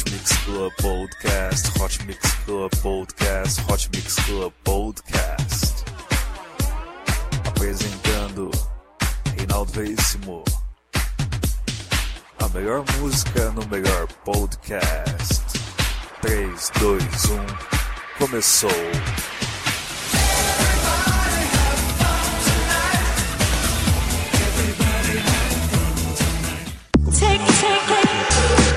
Hot Mix Club Podcast, Hot Mix Club Podcast, Hot Mix Club Podcast. Apresentando Reinaldo Veríssimo. A melhor música no melhor podcast. 3, 2, 1, começou. Take, take. Take,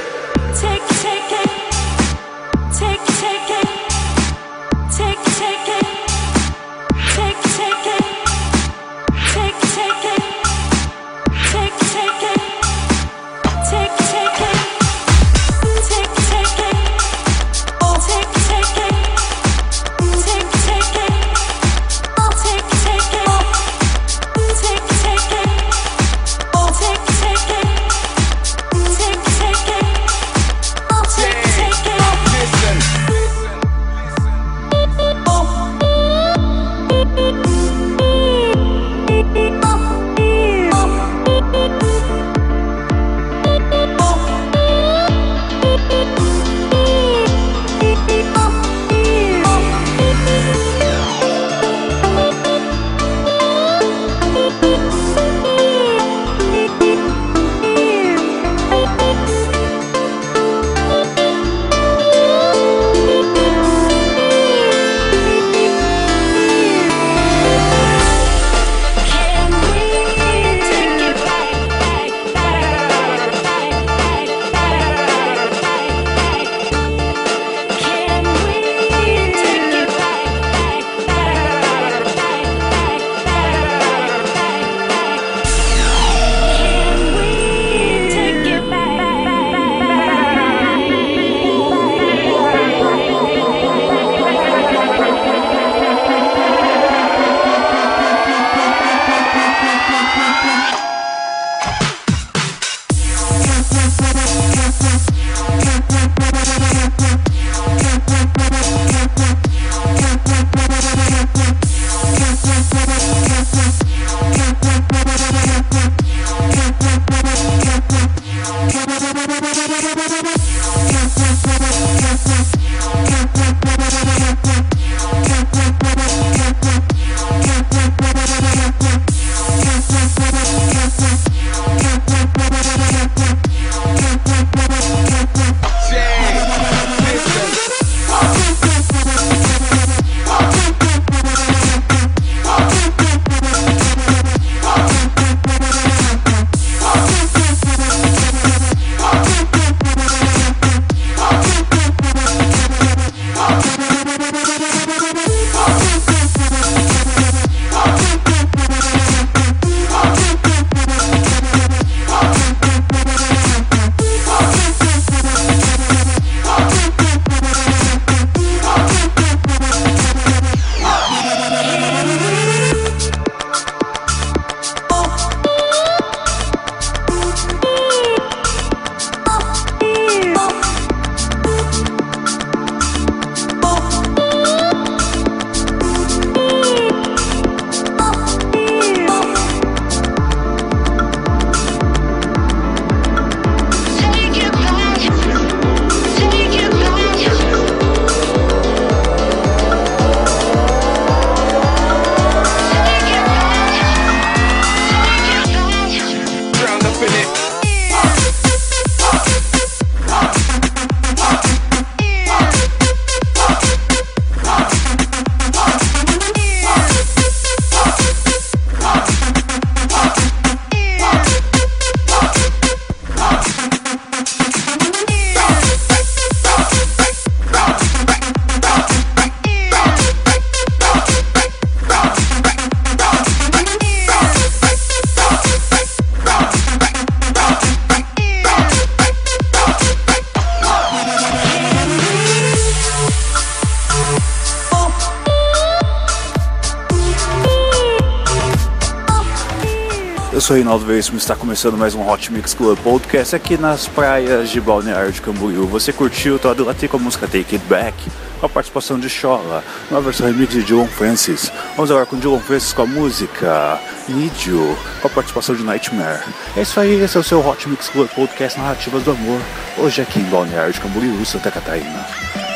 sou Reinaldo Veríssimo está começando mais um Hot Mix Club Podcast aqui nas praias de Balneário de Camboriú. Você curtiu Todo Latte com a música Take It Back, com a participação de Chola, uma versão remix de Dylan Francis. Vamos agora com Dylan Francis com a música Need You, com a participação de Nightmare. É isso aí, esse é o seu Hot Mix Club Podcast Narrativas do Amor, hoje aqui em Balneário de Camboriú, Santa Catarina.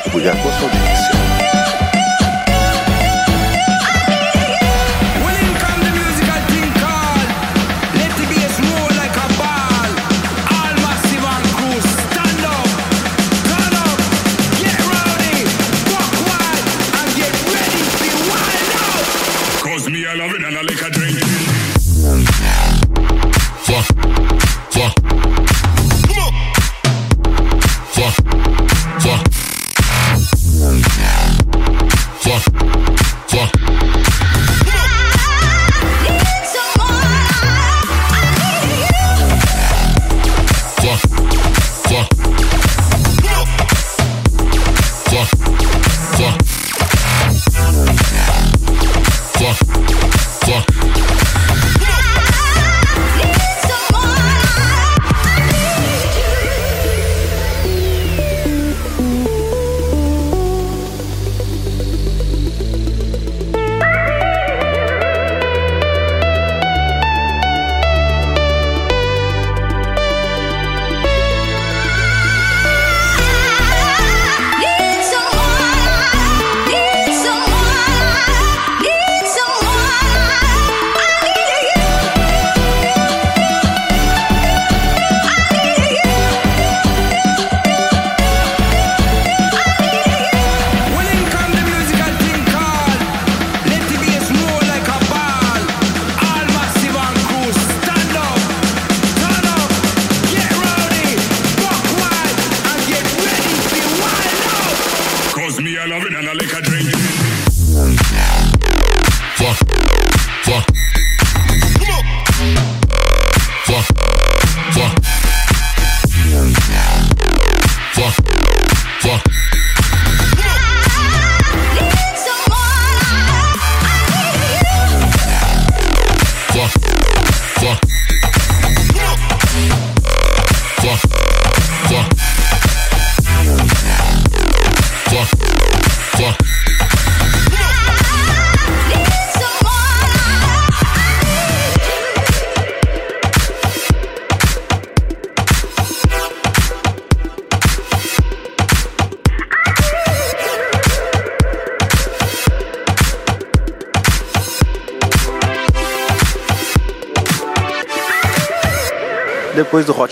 Obrigado pela sua audiência.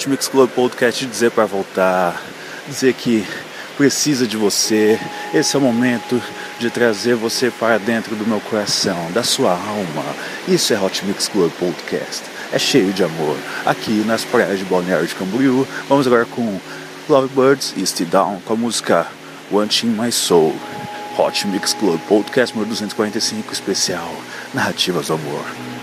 Hot Mix Club Podcast dizer para voltar, dizer que precisa de você. Esse é o momento de trazer você para dentro do meu coração, da sua alma. Isso é Hot Mix Club Podcast. É cheio de amor. Aqui nas praias de Balneário de Camboriú. Vamos agora com Lovebirds e Stay Down com a música Wanting My Soul. Hot Mix Club Podcast número 245 especial Narrativas do Amor.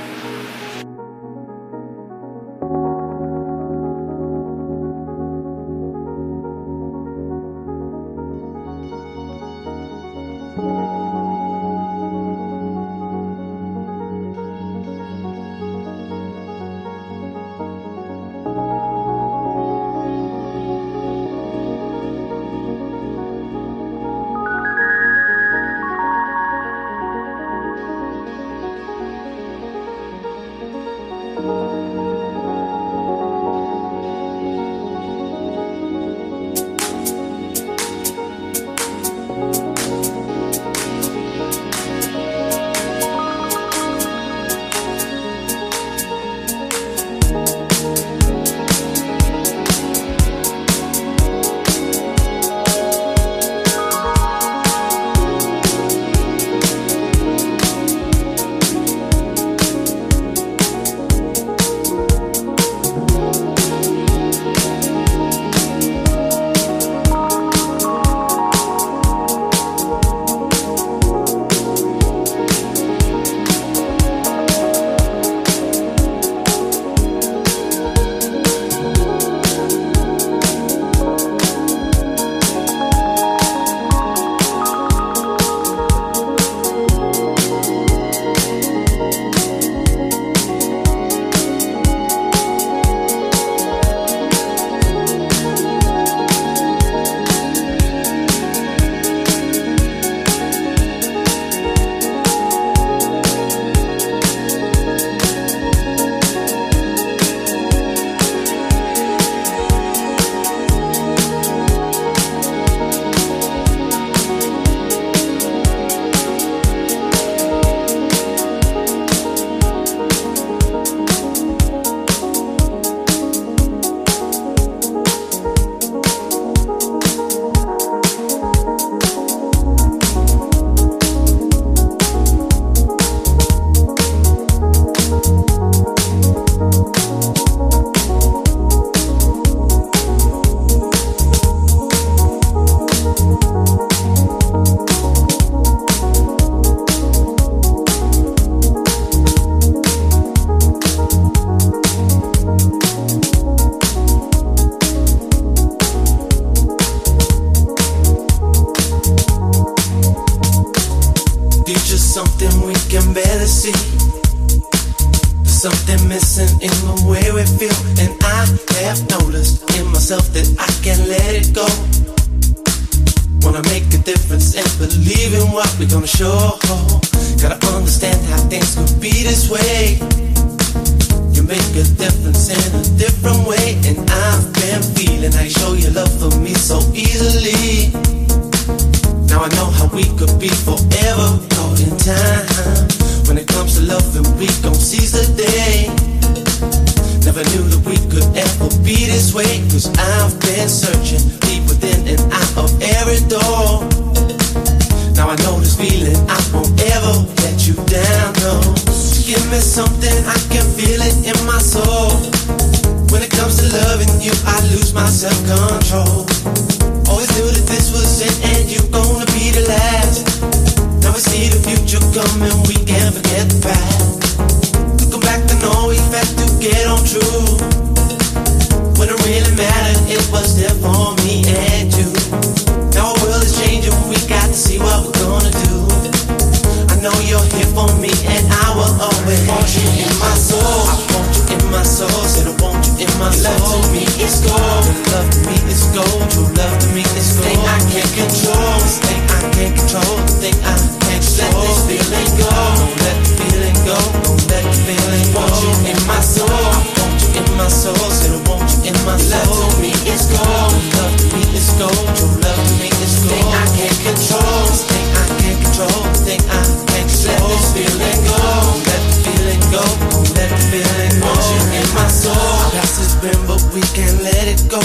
Future coming, we can't forget the past. Looking back, I know we had to get on true. When it really mattered, it was there for me and you. Now our world is changing, we got to see what we're gonna do. I know you're here for me, and I will always want you in my soul. I want you in my soul, said I want you my soul. Love to me is gold, your love to me is gold, your love to me is gold. Thing I can't control, this thing I can't control, the thing I can't control. Let this feeling go, don't let the feeling go, don't let the feeling go. Want you in my soul, I want you in my soul, said I want you in my soul. Love to me is gold, your love to me is gold, your love to me is gold. Thing I can't control, this thing I can't control, the thing I can't control. Let this feeling go, let go, let the feeling go. In my soul. Past has been, but we can't let it go.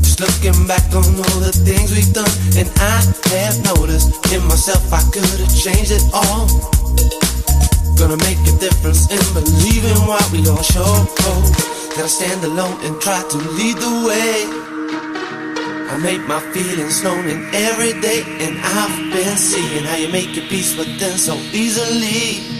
Just looking back on all the things we've done, and I have noticed in myself I could have changed it all. Gonna make a difference in believing what we all show. Gotta stand alone and try to lead the way. I make my feelings known in every day, and I've been seeing how you make your peace with them so easily.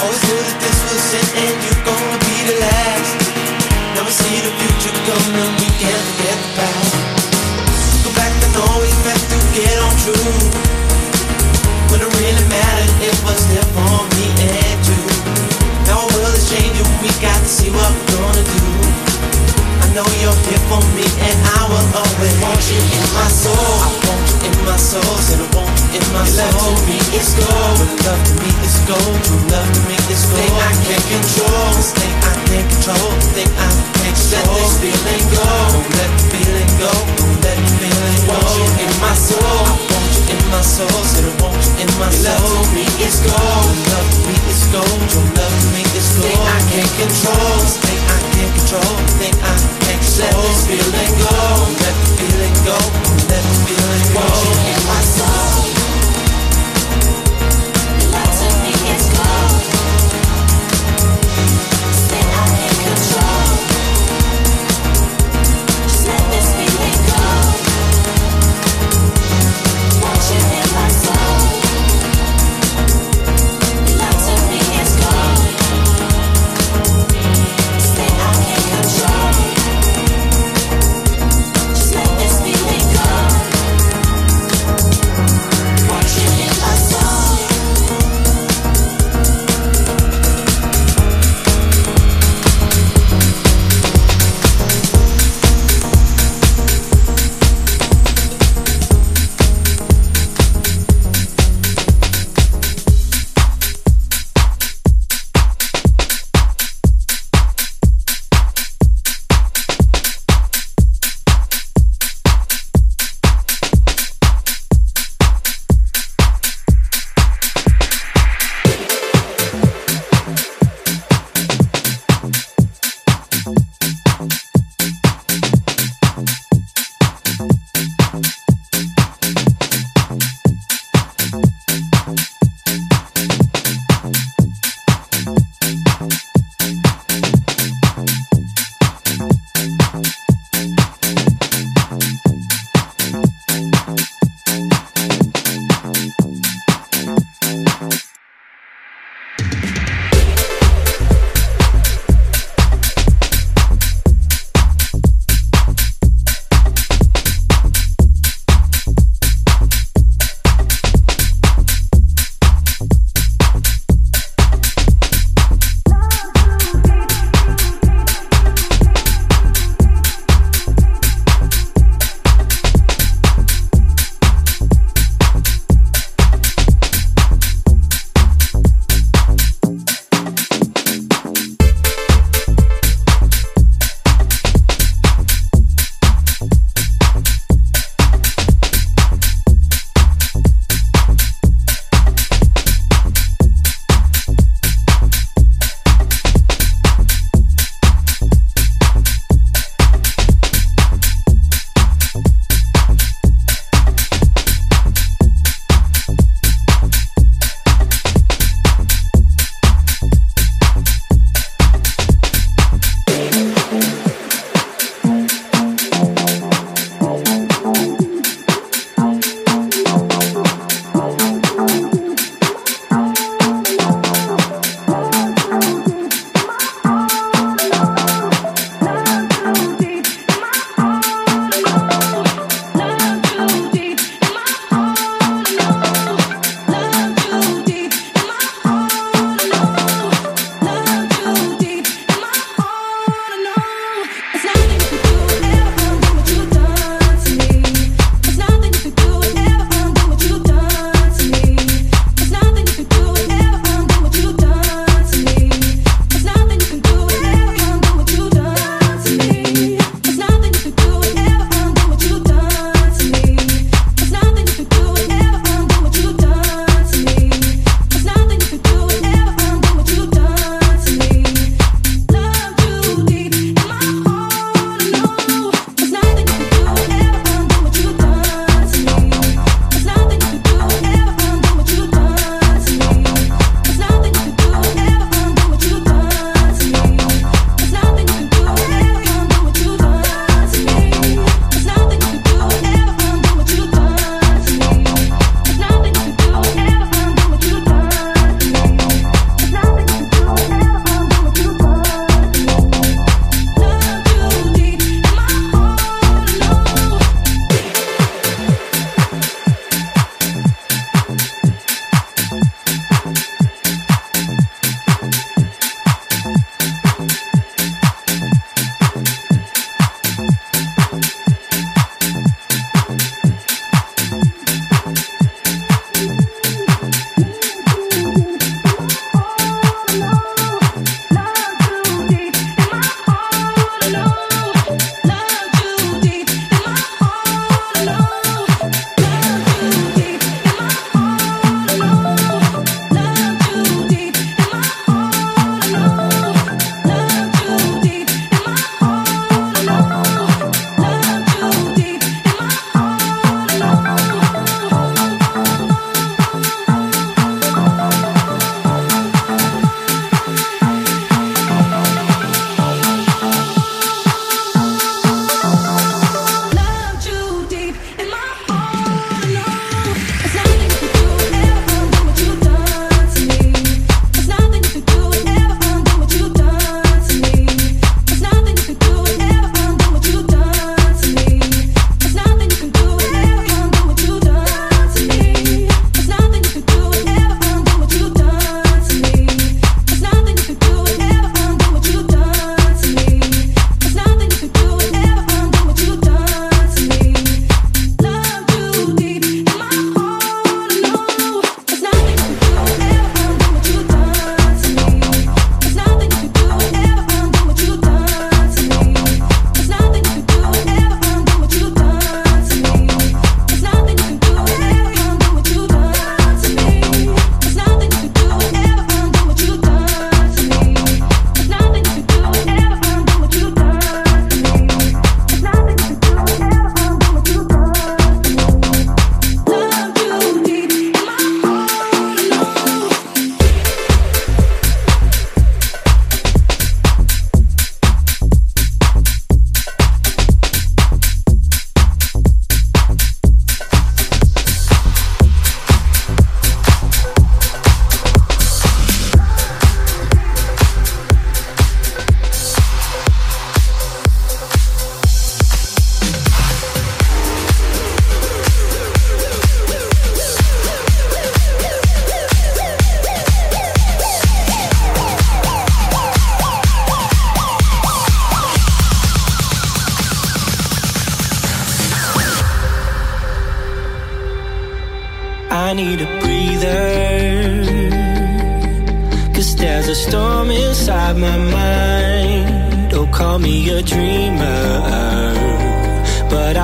Always knew that this was it, and you're gonna be the last. Now we see the future coming, we can't forget the past. Go back and always have to get on true.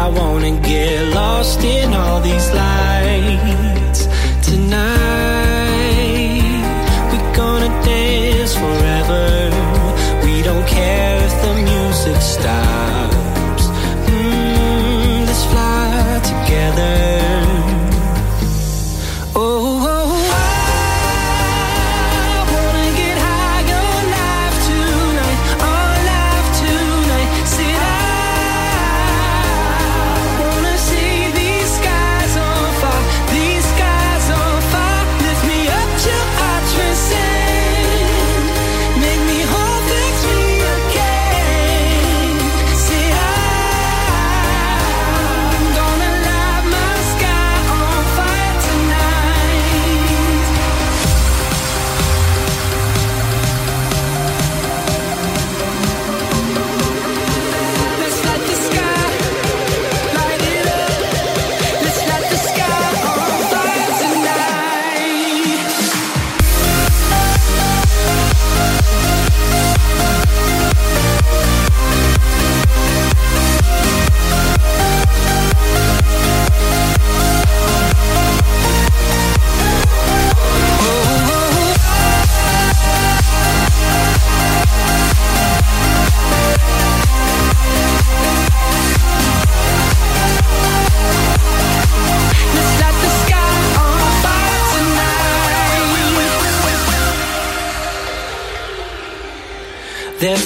I wanna get lost in all these lights tonight. We're gonna dance forever. We don't care if the music stops.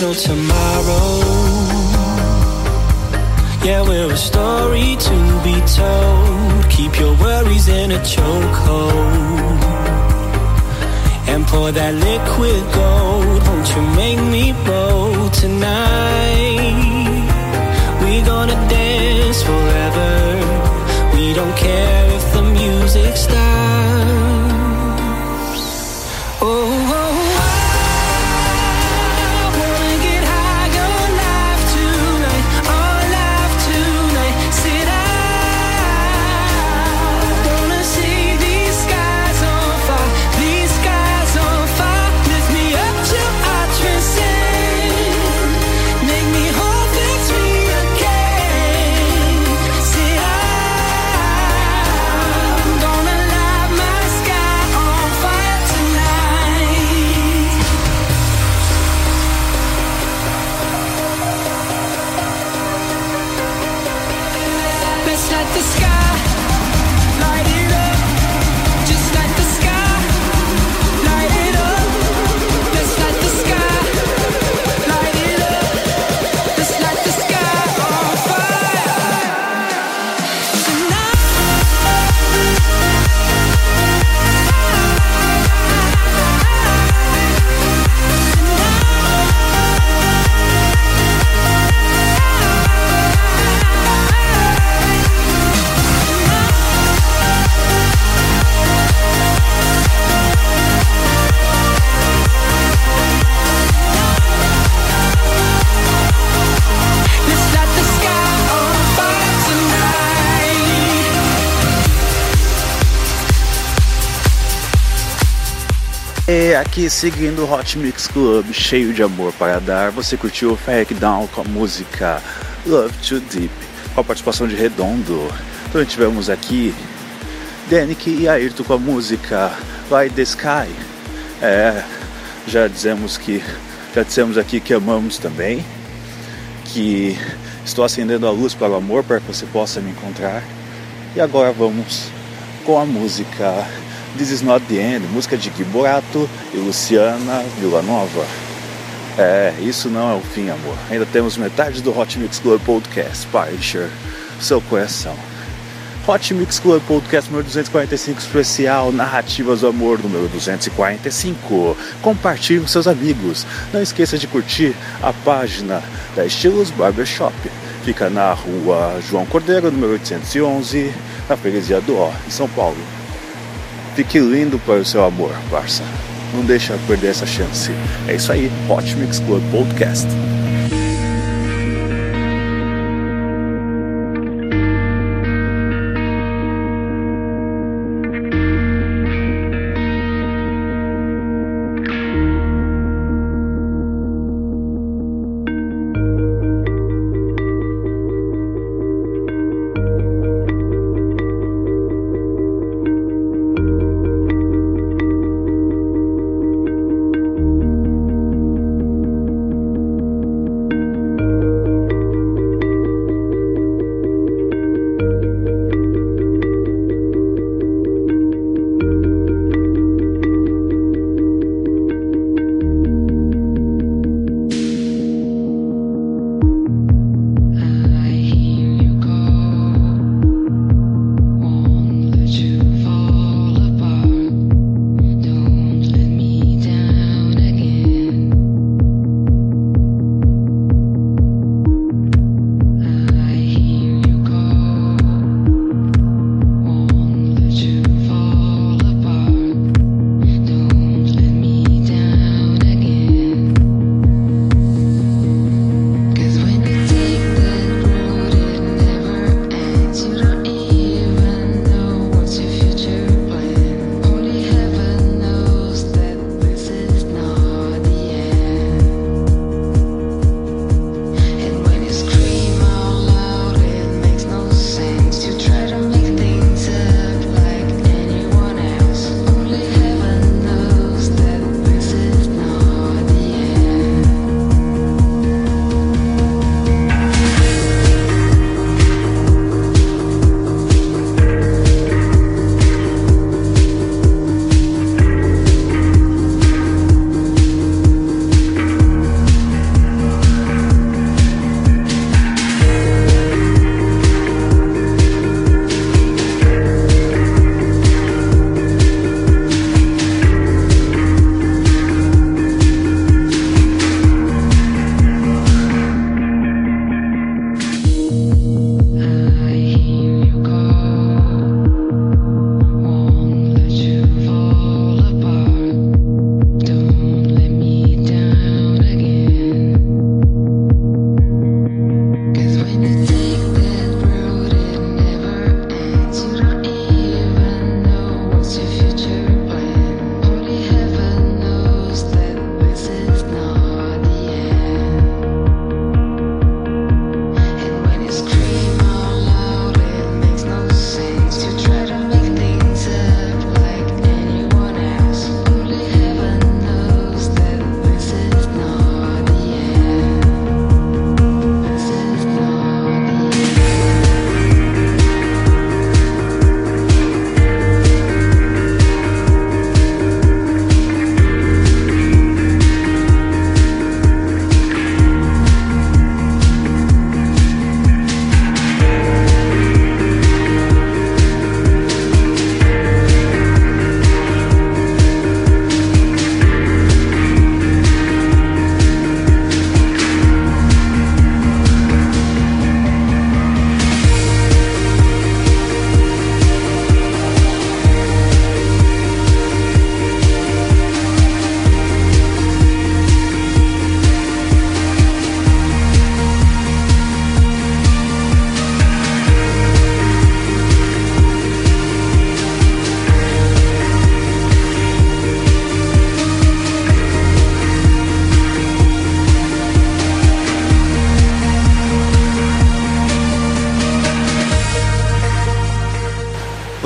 No tomorrow. Yeah, we're a story to be told. Keep your worries in a chokehold. And pour that liquid gold. Won't you make me bold tonight? Seguindo o Hot Mix Club, cheio de amor para dar, você curtiu o Ferric Down com a música Love Too Deep, com a participação de Redondo. Também tivemos aqui Danik e Ayrton com a música Light the Sky. É, já dizemos que já dissemos aqui que amamos também, que estou acendendo a luz para o amor para que você possa me encontrar. E agora vamos com a música This Is Not The End, música de Gui Borato e Luciana Villanova. É, isso não é o fim, amor. Ainda temos metade do Hot Mix Club Podcast para encher seu coração. Hot Mix Club Podcast número 245 especial Narrativas do Amor número 245. Compartilhe com seus amigos. Não esqueça de curtir a página da Estilos Barbershop. Fica na rua João Cordeiro, número 811, na freguesia do Ó, em São Paulo. Fique lindo para o seu amor, parça. Não deixa perder essa chance. É isso aí, Hot Mix Club Podcast.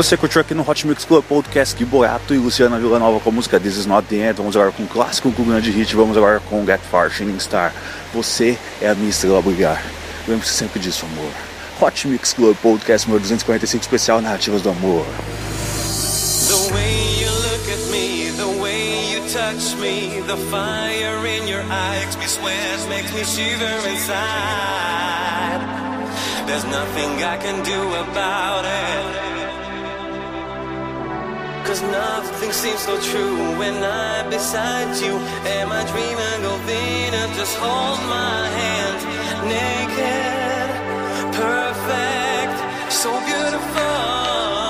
Você curtiu aqui no Hot Mix Club Podcast Gui Boato e Luciana Villanova com a música This Is Not The End. Vamos agora com um clássico, com grande hit. Vamos agora com Get Far, Shining Star. Você é a minha estrela a brilhar. Lembre-se sempre disso, amor. Hot Mix Club Podcast número 245, especial Narrativas do Amor. The way you look at me, the way you touch me, the fire in your eye makes me sweat, makes me shiver inside. There's nothing I can do about it. Cause nothing seems so true when I'm beside you. Am I dreaming Venus? Just hold my hand, naked, perfect, so beautiful.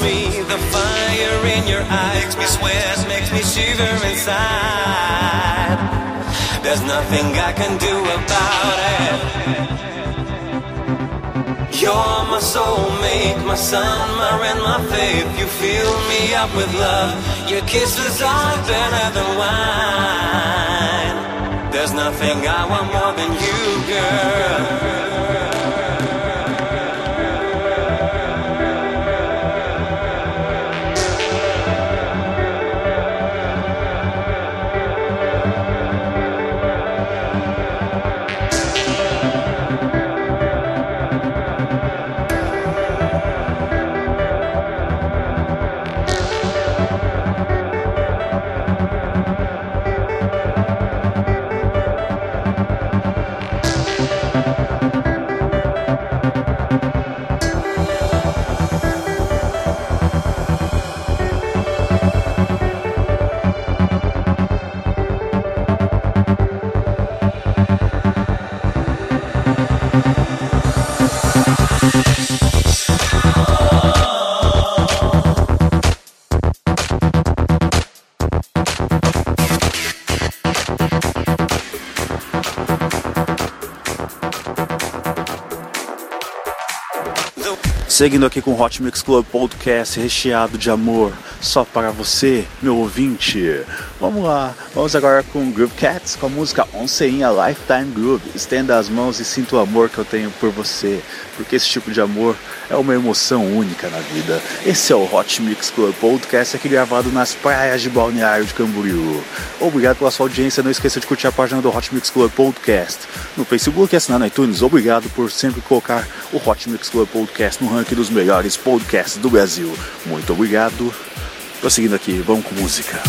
Me. The fire in your eyes makes me sweat, makes me shiver inside. There's nothing I can do about it. You're my soulmate, my sun, my rain, my faith. You fill me up with love. Your kisses are better than wine. There's nothing I want more than you, girl. Seguindo aqui com o Hot Mix Club Podcast recheado de amor só para você, meu ouvinte. Vamos lá, vamos agora com Groove Cats com a música Once in a Lifetime Groove. Estenda as mãos e sinta o amor que eu tenho por você, porque esse tipo de amor é uma emoção única na vida. Esse é o Hot Mix Club Podcast aqui gravado nas praias de Balneário de Camboriú. Obrigado pela sua audiência, não esqueça de curtir a página do Hot Mix Club Podcast no Facebook e assinar no iTunes. Obrigado por sempre colocar o Hot Mix Club Podcast no ranking dos melhores podcasts do Brasil. Muito obrigado. Prosseguindo aqui, vamos com música.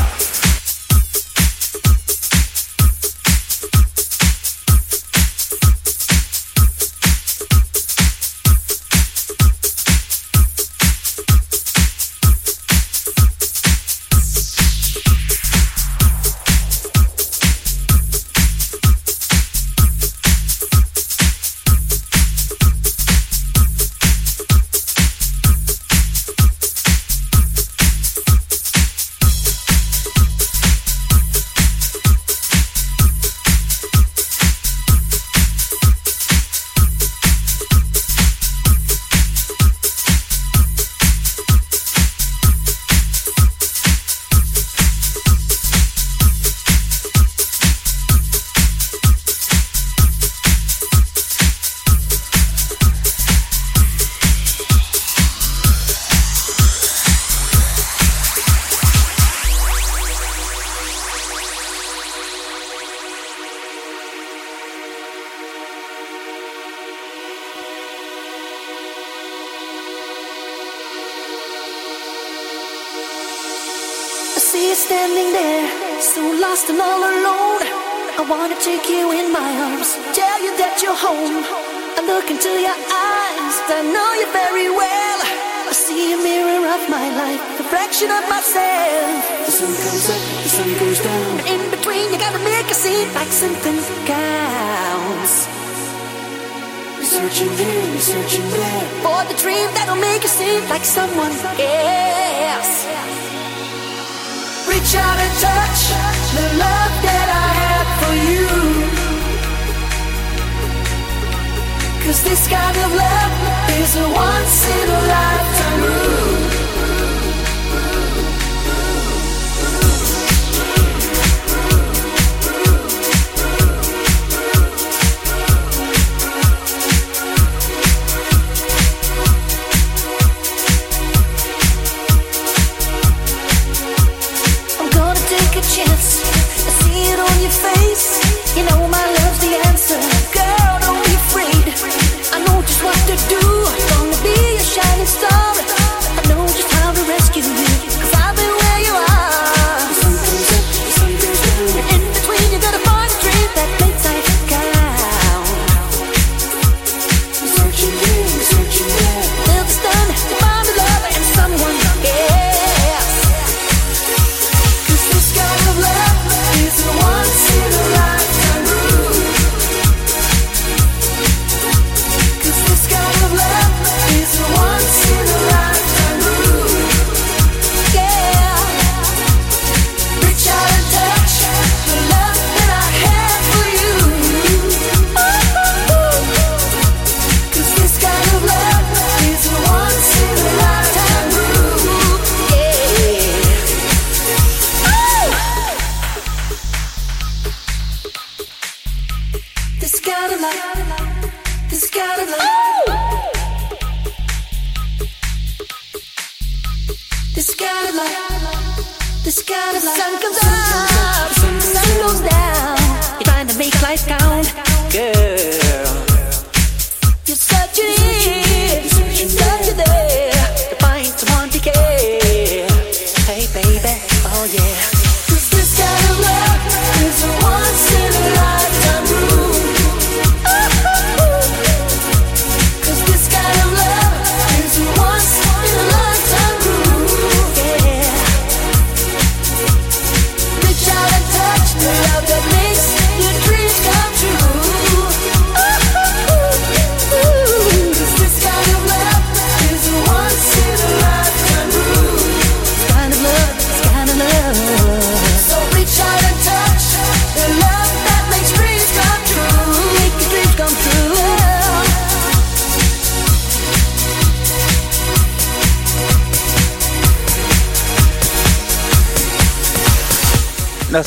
Out and touch the love that I have for you. Cause this kind of love is a once in a lifetime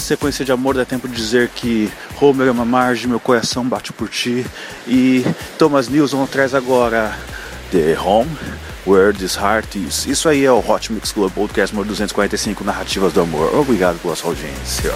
sequência de amor dá tempo de dizer que oh, Homer é uma margem, meu coração bate por ti. E Thomas Nilsson traz agora The Home Where This Heart Is. Isso aí é o Hot Mix Club Podcast número 245, Narrativas do Amor. Obrigado pela sua audiência.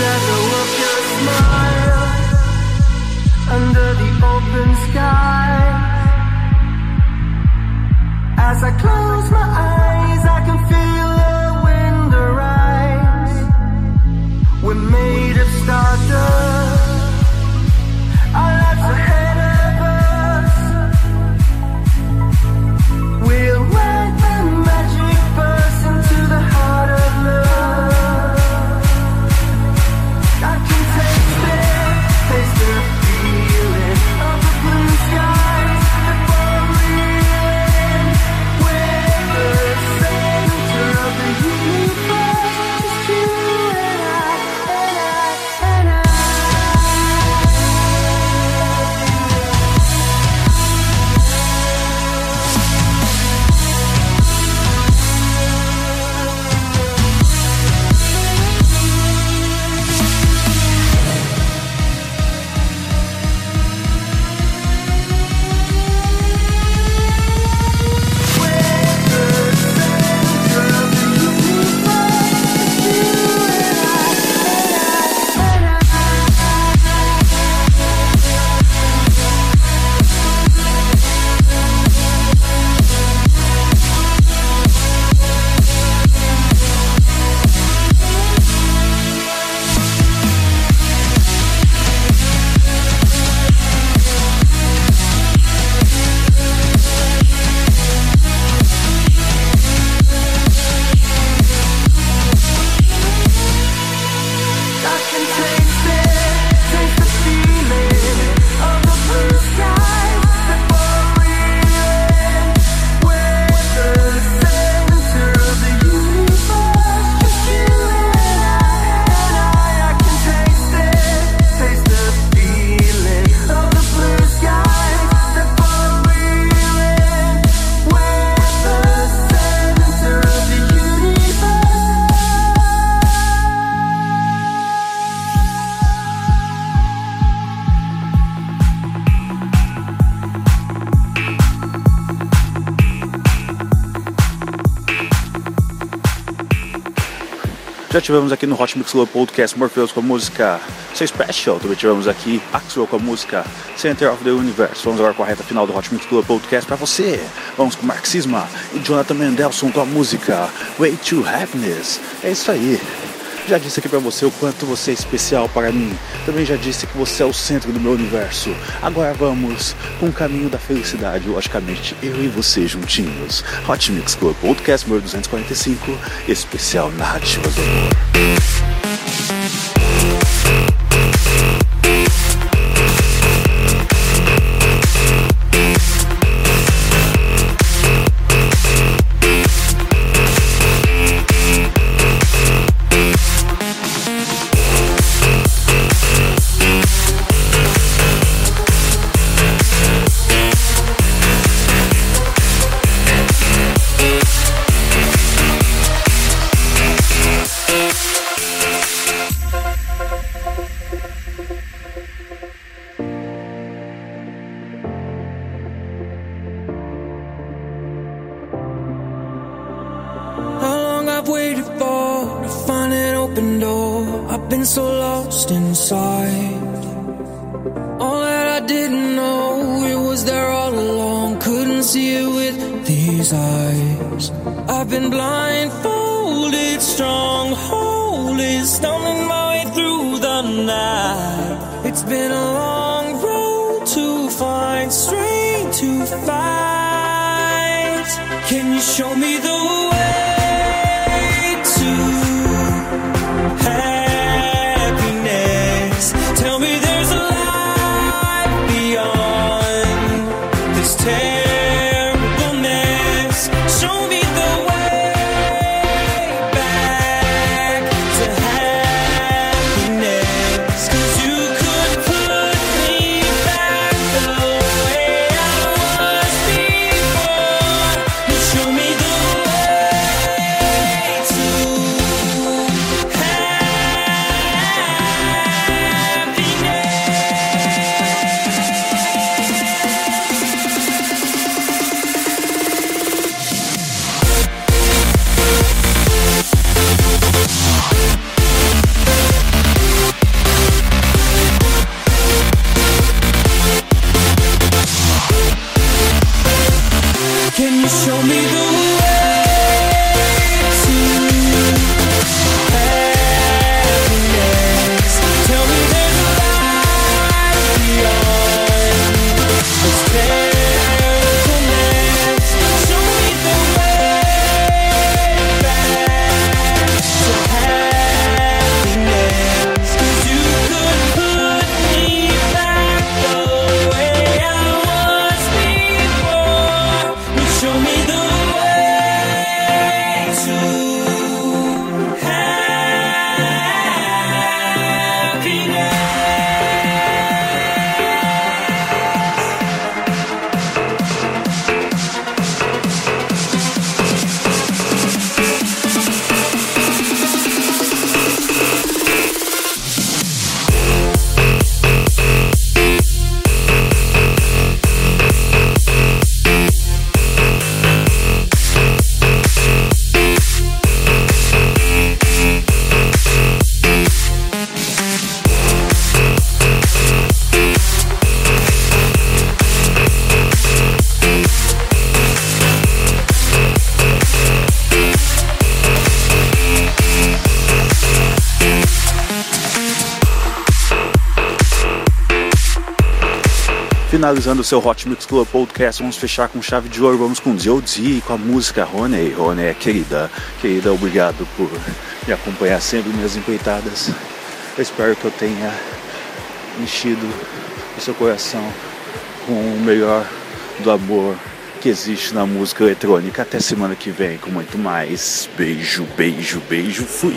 Shadow Já tivemos aqui no Hot Mix Club Podcast Morpheus com a música Say Special. Também tivemos aqui Axel com a música Center of the Universe. Vamos agora com a reta final do Hot Mix Club Podcast para você. Vamos com Marxisma e Jonathan Mendelson com a música Way to Happiness. É isso aí. Já disse aqui pra você o quanto você é especial para mim. Também já disse que você é o centro do meu universo. Agora vamos com o caminho da felicidade, logicamente, eu e você juntinhos. Hot Mix Club Podcast número 245, especial Narrativas do Amor. Strongholded, stumbling my way through the night. It's been a long road to find strength to fight. Can you show me the way finalizando o seu Hot Mix Club Podcast, vamos fechar com chave de ouro, vamos com D.O.D. com a música Rony. Rony querida, querida, obrigado por me acompanhar sempre minhas empreitadas. Eu espero que eu tenha enchido o seu coração com o melhor do amor que existe na música eletrônica. Até semana que vem com muito mais. Beijo, beijo, beijo. Fui.